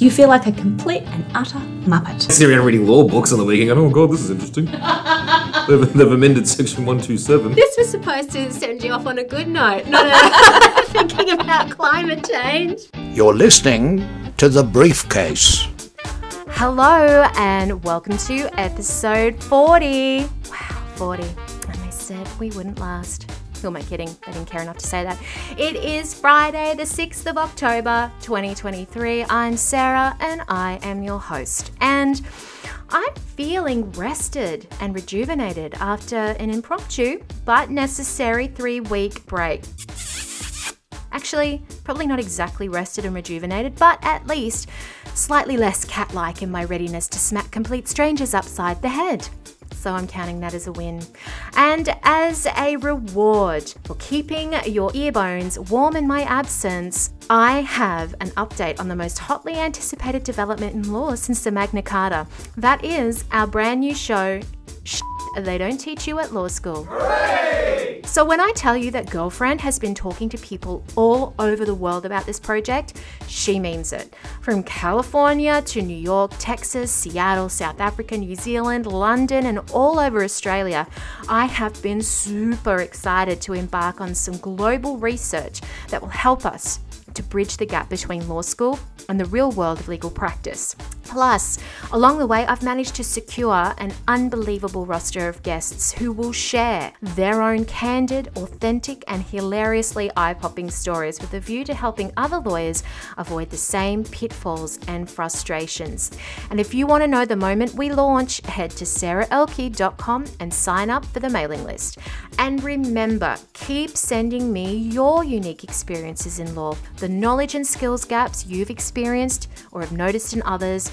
you feel like a complete and utter muppet. I Sitting around reading law books on the weekend, going, oh god, this is interesting. they've, they've amended section 127. This was supposed to send you off on a good note, not a thinking about climate change. You're listening to The Briefcase. Hello, and welcome to episode 40. Wow, 40. And they said we wouldn't last. Who am I kidding? I didn't care enough to say that. It is Friday, the 6th of October, 2023. I'm Sarah, and I am your host. And I'm feeling rested and rejuvenated after an impromptu but necessary three week break. Actually, probably not exactly rested and rejuvenated, but at least slightly less cat like in my readiness to smack complete strangers upside the head. So I'm counting that as a win. And as a reward for keeping your ear bones warm in my absence, I have an update on the most hotly anticipated development in law since the Magna Carta. That is our brand new show, They Don't Teach You at Law School. So, when I tell you that Girlfriend has been talking to people all over the world about this project, she means it. From California to New York, Texas, Seattle, South Africa, New Zealand, London, and all over Australia, I have been super excited to embark on some global research that will help us to bridge the gap between law school and the real world of legal practice. Plus, along the way, I've managed to secure an unbelievable roster of guests who will share their own candid, authentic, and hilariously eye popping stories with a view to helping other lawyers avoid the same pitfalls and frustrations. And if you want to know the moment we launch, head to sarahelke.com and sign up for the mailing list. And remember, keep sending me your unique experiences in law, the knowledge and skills gaps you've experienced or have noticed in others,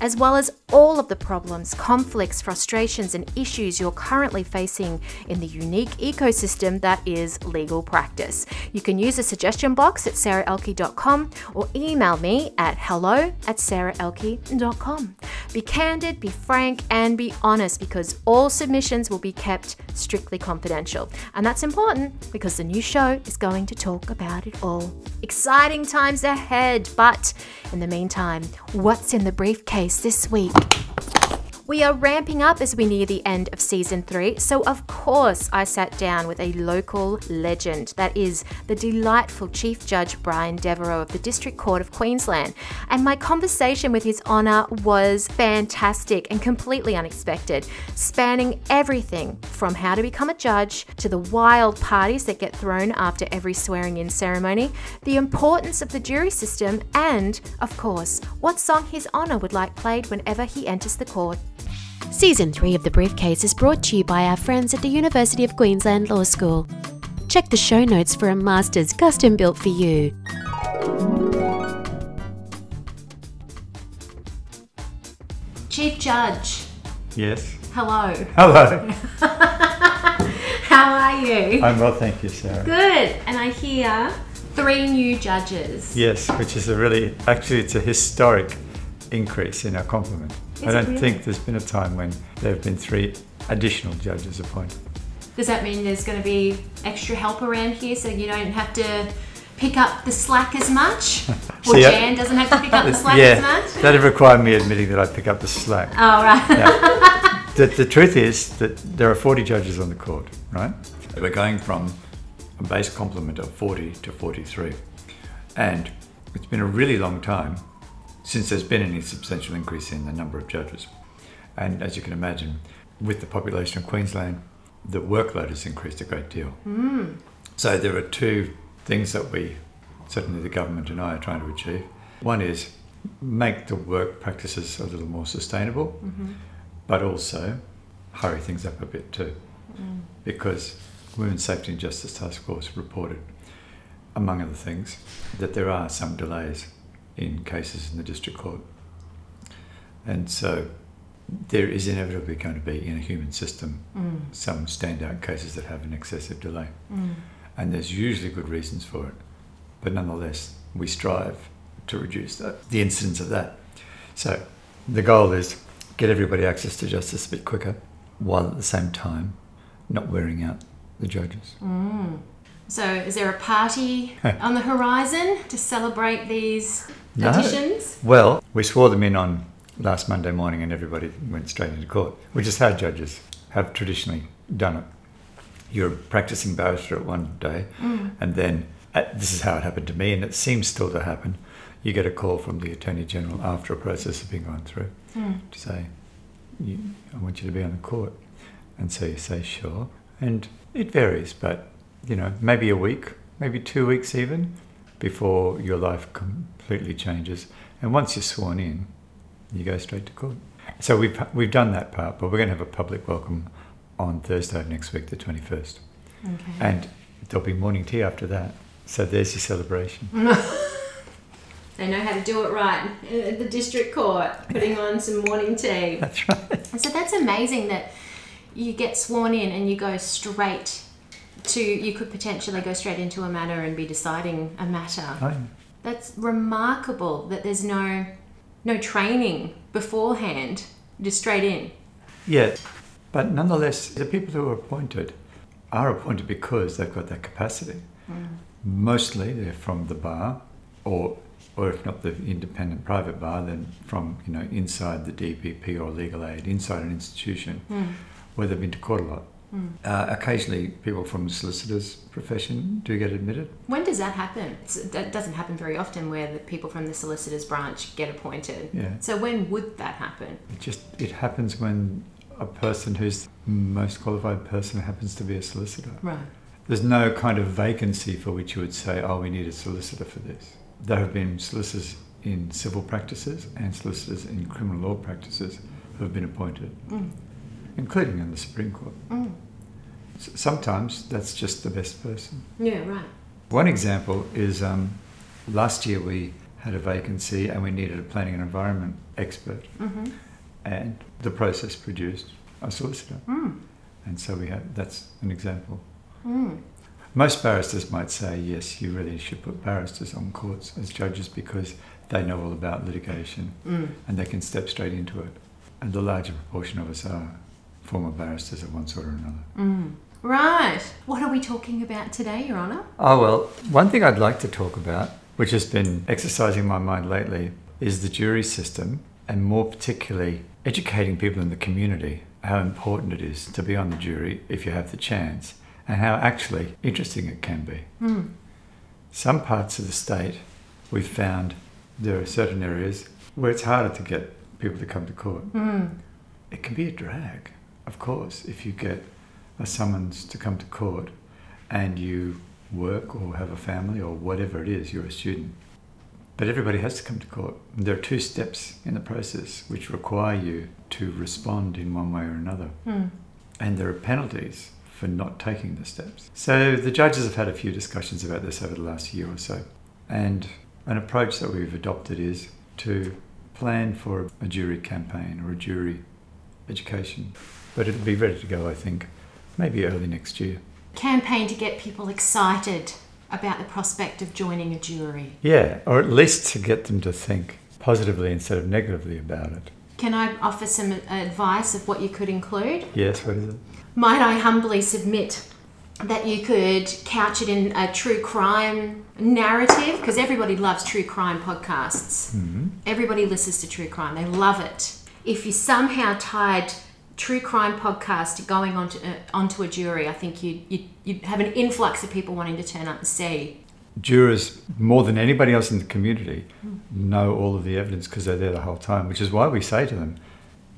as well as all of the problems, conflicts, frustrations, and issues you're currently facing in the unique ecosystem that is legal practice. You can use the suggestion box at sarahelke.com or email me at hello at sarahelke.com. Be candid, be frank, and be honest because all submissions will be kept strictly confidential. And that's important because the new show is going to talk about it all. Exciting times ahead, but in the meantime, what's in the briefcase this week? We are ramping up as we near the end of season three, so of course I sat down with a local legend that is the delightful Chief Judge Brian Devereaux of the District Court of Queensland. And my conversation with His Honour was fantastic and completely unexpected, spanning everything from how to become a judge to the wild parties that get thrown after every swearing in ceremony, the importance of the jury system, and, of course, what song His Honour would like played whenever he enters the court. Season 3 of The Briefcase is brought to you by our friends at the University of Queensland Law School. Check the show notes for a master's custom built for you. Chief Judge, Yes. hello. Hello. How are you? I'm well, thank you, Sarah. Good. And I hear three new judges. Yes, which is a really, actually, it's a historic increase in our complement. Is I don't really? think there's been a time when there have been three additional judges appointed. Does that mean there's going to be extra help around here so you don't have to pick up the slack as much? Or See, I- Jan doesn't have to pick up the slack yeah, as much? that'd require me admitting that I pick up the slack. Oh, right. Yeah. the, the truth is that there are 40 judges on the court, right? We're going from a base complement of 40 to 43. And it's been a really long time since there's been any substantial increase in the number of judges. And as you can imagine, with the population of Queensland, the workload has increased a great deal. Hmm. So there are two things that we, certainly the government and I, are trying to achieve. One is make the work practices a little more sustainable, mm-hmm. but also hurry things up a bit too. Mm. Because Women's Safety and Justice Task Force reported, among other things, that there are some delays in cases in the district court. And so there is inevitably going to be in a human system mm. some standout cases that have an excessive delay. Mm. And there's usually good reasons for it. But nonetheless, we strive to reduce that, the incidence of that. So the goal is get everybody access to justice a bit quicker while at the same time not wearing out the judges. Mm. So, is there a party on the horizon to celebrate these No. additions? Well, we swore them in on last Monday morning and everybody went straight into court, which is how judges have traditionally done it. You're a practicing barrister at one day, mm. and then uh, this is how it happened to me, and it seems still to happen. You get a call from the Attorney General after a process has been gone through mm. to say, I want you to be on the court. And so you say, sure. And it varies, but you know, maybe a week, maybe two weeks even, before your life completely changes. And once you're sworn in, you go straight to court. So we've we've done that part, but we're going to have a public welcome on Thursday of next week, the 21st, Okay. and there'll be morning tea after that. So there's your celebration. They know how to do it right at the district court, putting on some morning tea. That's right. So that's amazing that you get sworn in and you go straight to, you could potentially go straight into a matter and be deciding a matter. Oh, That's remarkable that there's no no training beforehand, just straight in. Yeah, but nonetheless, the people who are appointed are appointed because they've got that capacity. Mm. Mostly they're from the bar, or or if not the independent private bar, then from you know inside the DPP or legal aid, inside an institution hmm. Where they've been to court a lot. Uh, occasionally, people from the solicitors' profession do get admitted. When does that happen? It's, that doesn't happen very often where the people from the solicitors branch get appointed. Yeah. So when would that happen? It just it happens when a person who's the most qualified person happens to be a solicitor. Right. There's no kind of vacancy for which you would say, oh, we need a solicitor for this. There have been solicitors in civil practices and solicitors in criminal law practices who have been appointed, including in the Supreme Court. Mm. S- Sometimes that's just the best person. Yeah, right. One example is um, last year we had a vacancy and we needed a planning and environment expert, mm-hmm. and the process produced a solicitor. Mm. And so we had that's an example. Mm. Most barristers might say, yes, you really should put barristers on courts as judges because they know all about litigation and they can step straight into it. And the larger proportion of us are former barristers of one sort or another. Mm. Right. What are we talking about today, Your Honour? Oh, well, one thing I'd like to talk about, which has been exercising my mind lately, is the jury system and more particularly educating people in the community how important it is to be on the jury if you have the chance and how actually interesting it can be. Mm. Some parts of the state we've found there are certain areas where it's harder to get people to come to court. Mm. It can be a drag, of course, if you get a summons to come to court and you work or have a family or whatever it is, you're a student. But everybody has to come to court. There are two steps in the process which require you to respond in one way or another. Hmm. And there are penalties for not taking the steps. So the judges have had a few discussions about this over the last year or so. And an approach that we've adopted is to plan for a jury campaign or a jury education. But it'll be ready to go, I think, maybe early next year. Campaign to get people excited about the prospect of joining a jury. Yeah, or at least to get them to think positively instead of negatively about it. Can I offer some advice of what you could include? Yes, what is it? Might I humbly submit that you could couch it in a true crime narrative? Because everybody loves true crime podcasts. Mm-hmm. Everybody listens to true crime, they love it. If you somehow tied true crime podcast going onto, uh, onto a jury, I think you'd, you'd, you'd have an influx of people wanting to turn up and see. Jurors, more than anybody else in the community, know all of the evidence because they're there the whole time, which is why we say to them,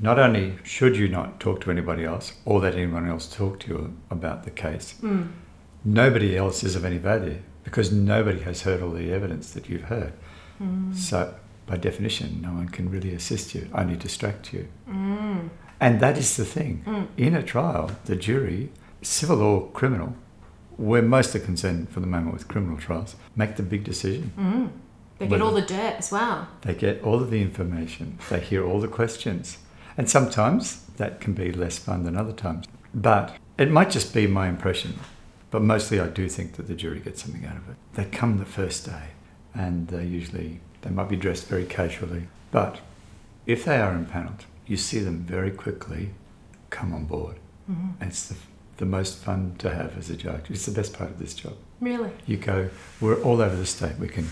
not only should you not talk to anybody else or let anyone else talk to you about the case, mm. nobody else is of any value because nobody has heard all the evidence that you've heard. Mm. So, by definition, no one can really assist you, only distract you. Mm. And that is the thing. Hmm. In a trial, the jury, civil or criminal, we're mostly concerned for the moment with criminal trials, make the big decision. Hmm. They get all the dirt as well. They get all of the information, they hear all the questions. And sometimes that can be less fun than other times. But it might just be my impression, but mostly I do think that the jury gets something out of it. They come the first day and they usually, they might be dressed very casually. But if they are impaneled, you see them very quickly come on board. Mm-hmm. And it's the, the most fun to have as a judge. It's the best part of this job. Really? You go, we're all over the state. We can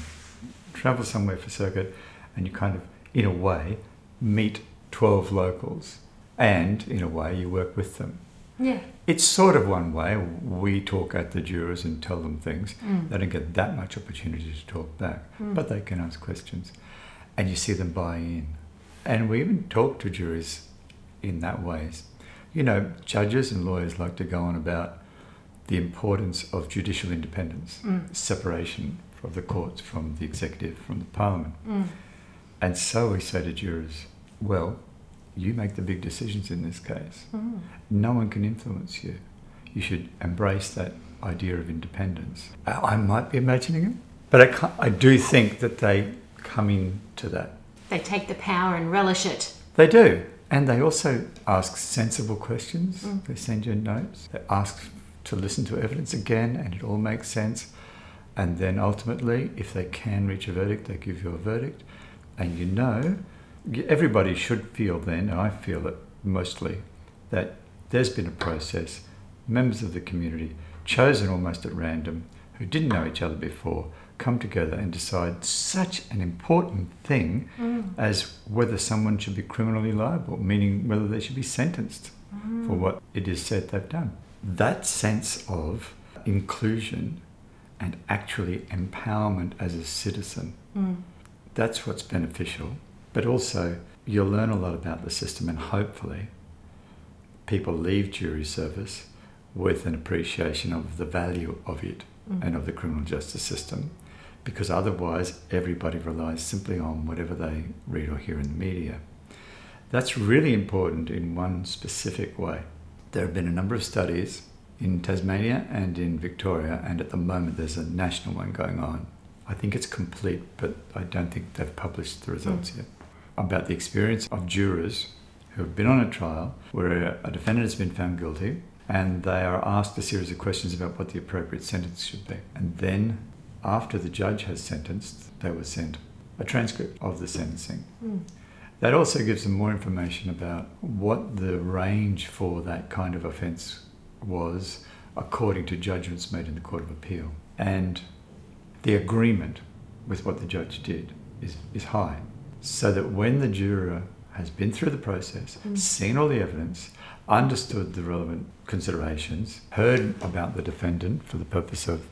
travel somewhere for circuit, and you kind of, in a way, meet 12 locals, and in a way, you work with them. Yeah. It's sort of one way. We talk at the jurors and tell them things. Mm. They don't get that much opportunity to talk back, mm. but they can ask questions. And you see them buy in. And we even talk to juries in that ways. You know, judges and lawyers like to go on about the importance of judicial independence, mm. separation of the courts from the executive, from the parliament. Mm. And so we say to jurors, well, you make the big decisions in this case. Mm. No one can influence you. You should embrace that idea of independence. I I might be imagining it, but I, I do think that they come into that. They take the power and relish it. They do. And they also ask sensible questions. Mm. They send you notes. They ask to listen to evidence again, and it all makes sense. And then ultimately, if they can reach a verdict, they give you a verdict. And you know, everybody should feel then, and I feel it mostly, that there's been a process, members of the community, chosen almost at random, who didn't know each other before, come together and decide such an important thing mm. as whether someone should be criminally liable, meaning whether they should be sentenced mm. for what it is said they've done. That sense of inclusion and actually empowerment as a citizen, mm. that's what's beneficial. But also, you'll learn a lot about the system, and hopefully, people leave jury service with an appreciation of the value of it and of the criminal justice system because otherwise everybody relies simply on whatever they read or hear in the media. That's really important in one specific way. There have been a number of studies in Tasmania and in Victoria, and at the moment there's a national one going on. I think it's complete, but I don't think they've published the results hmm. yet. About the experience of jurors who have been on a trial where a defendant has been found guilty and they are asked a series of questions about what the appropriate sentence should be. And then, after the judge has sentenced, they were sent a transcript of the sentencing. Hmm. That also gives them more information about what the range for that kind of offence was according to judgments made in the Court of Appeal. And the agreement with what the judge did is, is high. So that when the juror has been through the process, hmm. seen all the evidence, understood the relevant considerations, heard about the defendant for the purpose of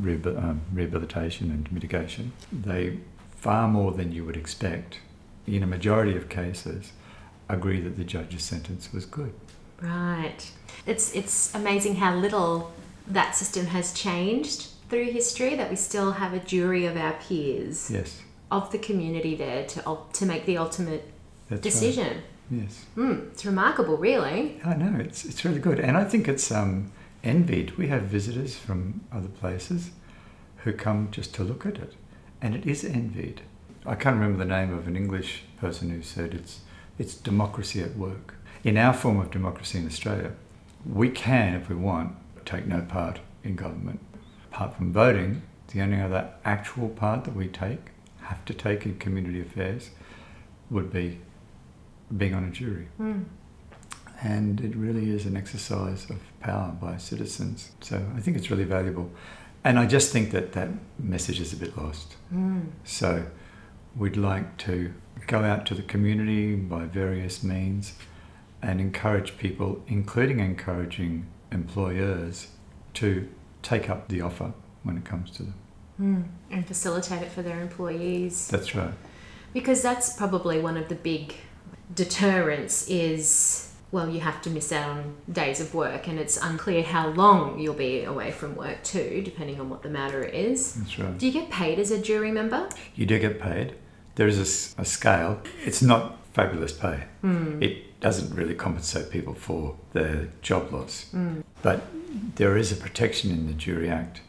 rehabil- um, rehabilitation and mitigation, they far more than you would expect, in a majority of cases, agree that the judge's sentence was good. Right. It's it's amazing how little that system has changed through history. That we still have a jury of our peers Yes, of the community there to to make the ultimate that's right. decision. Yes. Mm, it's remarkable, really. I know it's it's really good, and I think it's um, envied. We have visitors from other places who come just to look at it, and it is envied. I can't remember the name of an English person who said it's it's democracy at work. In our form of democracy in Australia, we can, if we want, take no part in government. Apart from voting, the only other actual part that we take, have to take in community affairs, would be being on a jury hmm. And it really is an exercise of power by citizens. So I think it's really valuable. And I just think that that message is a bit lost. Mm. So we'd like to go out to the community by various means and encourage people, including encouraging employers, to take up the offer when it comes to them. Mm. And facilitate it for their employees. That's right. Because that's probably one of the big deterrents is well, you have to miss out on days of work and it's unclear how long you'll be away from work too, depending on what the matter is. That's right. Do you get paid as a jury member? You do get paid. There is a scale. It's not fabulous pay. Hmm. It doesn't really compensate people for their job loss. Hmm. But there is a protection in the Jury Act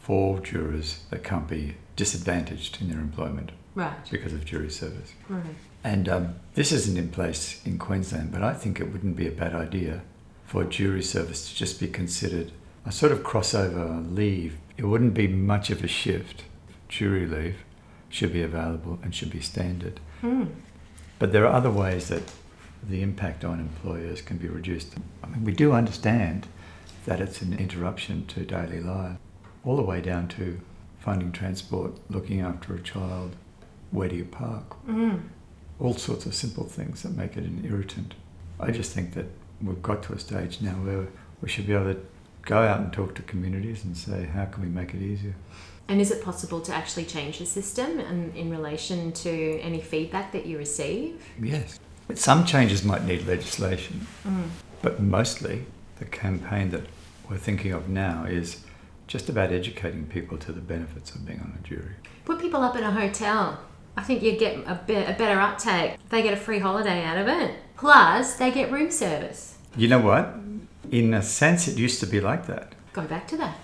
for jurors that can't be disadvantaged in their employment Right. because of jury service. Right. And um, this isn't in place in Queensland, but I think it wouldn't be a bad idea for jury service to just be considered a sort of crossover leave. It wouldn't be much of a shift. Jury leave should be available and should be standard. But there are other ways that the impact on employers can be reduced. I mean, we do understand that it's an interruption to daily life, all the way down to finding transport, looking after a child, where do you park? Mm. All sorts of simple things that make it an irritant. I just think that we've got to a stage now where we should be able to go out and talk to communities and say, how can we make it easier? And is it possible to actually change the system and in relation to any feedback that you receive? Yes. Some changes might need legislation, mm. but mostly the campaign that we're thinking of now is just about educating people to the benefits of being on a jury. Put people up in a hotel. I think you get a, bit, a better uptake. They get a free holiday out of it. Plus, they get room service. You know what? In a sense, it used to be like that. Go back to that.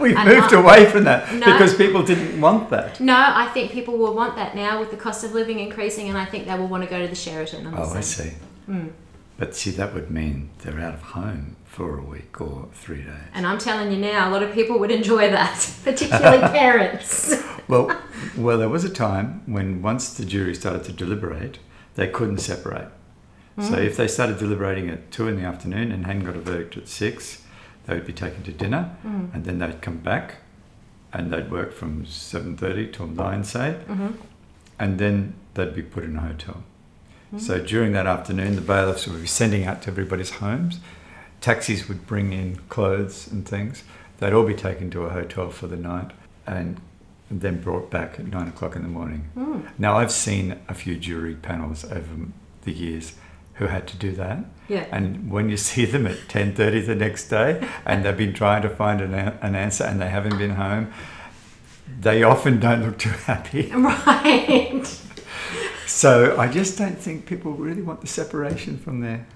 We've moved away from that No. because people didn't want that. No, I think people will want that now with the cost of living increasing, and I think they will want to go to the Sheraton. I'm Oh, I see. Hmm. But see, that would mean they're out of home for a week or three days. And I'm telling you now, a lot of people would enjoy that, particularly parents. Well, well, there was a time when once the jury started to deliberate, they couldn't separate. So hmm. if they started deliberating at two in the afternoon and hadn't got a verdict at six, they would be taken to dinner, hmm. and then they'd come back, and they'd work from seven thirty till nine, say, mm-hmm. and then they'd be put in a hotel. Hmm. So during that afternoon, the bailiffs would be sending out to everybody's homes. Taxis would bring in clothes and things. They'd all be taken to a hotel for the night and then brought back at nine o'clock in the morning. Hmm. Now, I've seen a few jury panels over the years who had to do that. Yeah. And when you see them at 10.30 the next day and they've been trying to find an, an answer and they haven't been home, they often don't look too happy. right. So I just don't think people really want the separation from their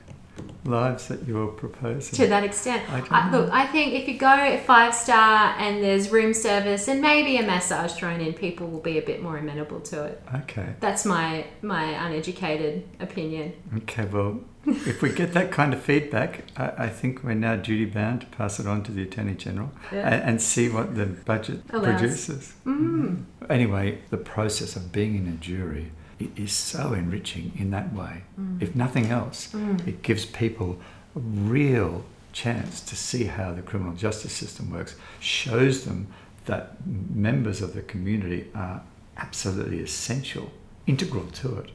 lives that you're proposing. To that extent. I I, look, I think if you go five star and there's room service and maybe a massage thrown in, people will be a bit more amenable to it. Okay. That's my my uneducated opinion. Okay, well, if we get that kind of feedback, I, I think we're now duty bound to pass it on to the Attorney General Yeah. and, and see what the budget Allows. produces. Mm. Anyway, the process of being in a jury i- is so enriching in that way. Mm. If nothing else, mm. it gives people a real chance to see how the criminal justice system works, shows them that members of the community are absolutely essential, integral to it,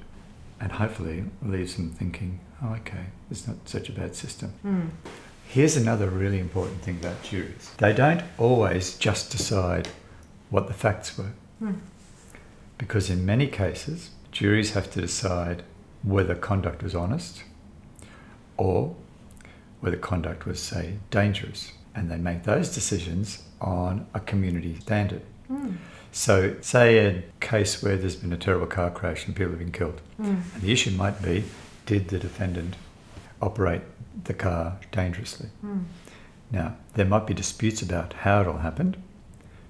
and hopefully leaves them thinking, oh, okay, it's not such a bad system. Mm. Here's another really important thing about juries they don't always just decide what the facts were. Because in many cases, juries have to decide whether conduct was honest or whether conduct was, say, dangerous. And they make those decisions on a community standard. Hmm. So, say a case where there's been a terrible car crash and people have been killed. Hmm. And the issue might be did the defendant operate the car dangerously? Hmm. Now, there might be disputes about how it all happened,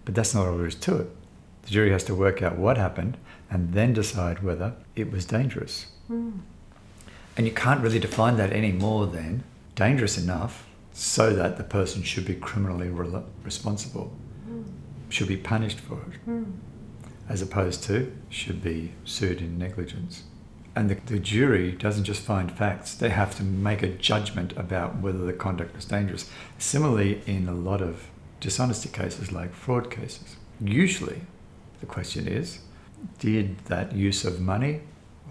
but that's not all there is to it. The jury has to work out what happened and then decide whether it was dangerous. Hmm. And you can't really define that any more than dangerous enough so that the person should be criminally re- responsible, hmm. should be punished for it, hmm. as opposed to should be sued in negligence. And the, the jury doesn't just find facts, they have to make a judgment about whether the conduct was dangerous. Similarly, in a lot of dishonesty cases like fraud cases, usually the question is did that use of money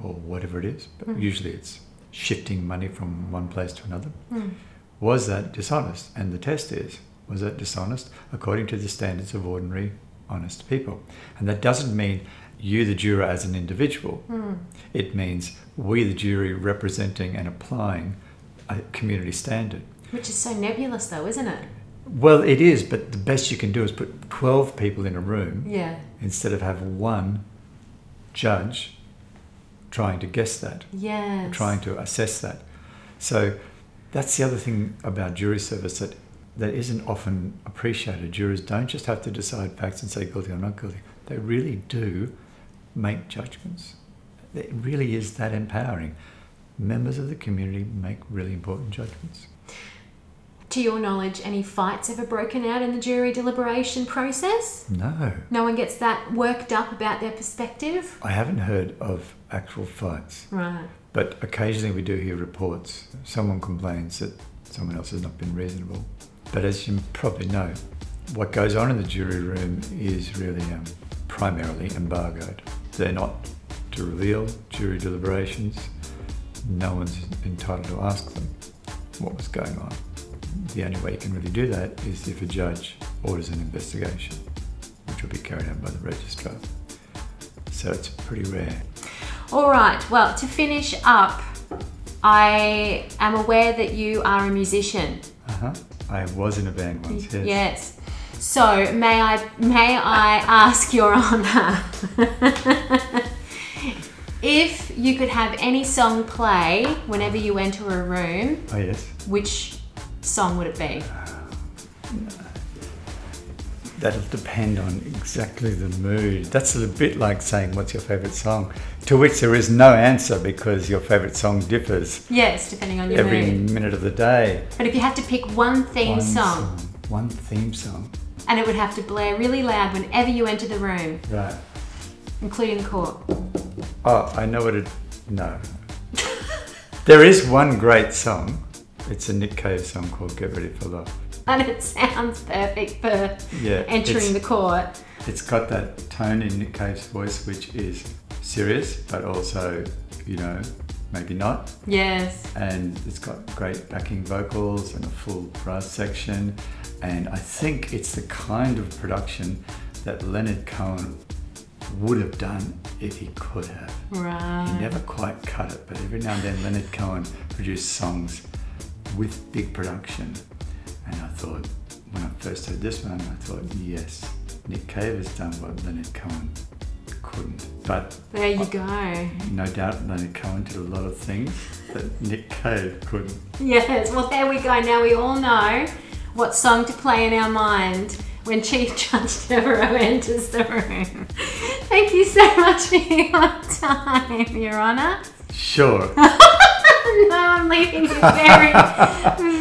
or whatever it is, but hmm. usually it's shifting money from one place to another, hmm. was that dishonest? And the test is was that dishonest according to the standards of ordinary honest people? And that doesn't mean you, the juror, as an individual. Hmm. It means we, the jury, representing and applying a community standard. Which is so nebulous, though, isn't it? Well, it is, but the best you can do is put 12 people in a room Yeah. instead of have one judge trying to guess that, Yes. trying to assess that. So that's the other thing about jury service that, that isn't often appreciated. Jurors don't just have to decide facts and say guilty or not guilty. They really do make judgments. It really is that empowering. Members of the community make really important judgments. To your knowledge, any fights ever broken out in the jury deliberation process? No, No one gets that worked up about their perspective? I haven't heard of actual fights. Right. But occasionally we do hear reports. Someone complains that someone else has not been reasonable. But as you probably know, what goes on in the jury room is really um, primarily embargoed. They're not to reveal jury deliberations. No one's entitled to ask them what was going on. The only way you can really do that is if a judge orders an investigation, which will be carried out by the registrar. So it's pretty rare. All right, well, to finish up, I am aware that you are a musician. Uh-huh. I was in a band once, yes. Yes. So may I may I ask your honour if you could have any song play whenever you enter a room, Oh, yes. which song would it be? That'll depend on exactly the mood. That's a bit like saying, What's your favourite song? To which there is no answer because your favourite song differs Yes, depending on your every mood. minute of the day. But if you had to pick one theme One song, One theme song. and it would have to blare really loud whenever you enter the room, Right. including court. Oh, I know what it. No. there is one great song. It's a Nick Cave song called Get Ready for Love. And it sounds perfect for Yeah. entering the court. It's got that tone in Nick Cave's voice, which is serious, but also, you know, maybe not. Yes. And it's got great backing vocals and a full brass section. And I think it's the kind of production that Leonard Cohen would have done if he could have. Right. He never quite cut it, but every now and then Leonard Cohen produced songs with big production. And I thought, when I first heard this one, I thought, yes, Nick Cave has done what Leonard Cohen couldn't. But There you go. no doubt Leonard Cohen did a lot of things that Nick Cave couldn't. Yes, well, there we go. Now we all know what song to play in our mind when Chief Judge Devereaux enters the room. Thank you so much for your time, Your Honour. Sure. No, I'm leaving you very,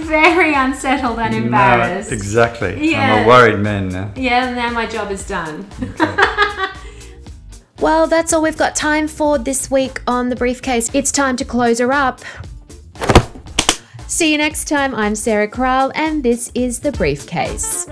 very unsettled and No, embarrassed. exactly. I'm a worried man now. Yeah, now my job is done. Well, that's all we've got time for this week on the briefcase. It's time to close her up. See you next time. I'm Sarah Kraal, and this is the briefcase.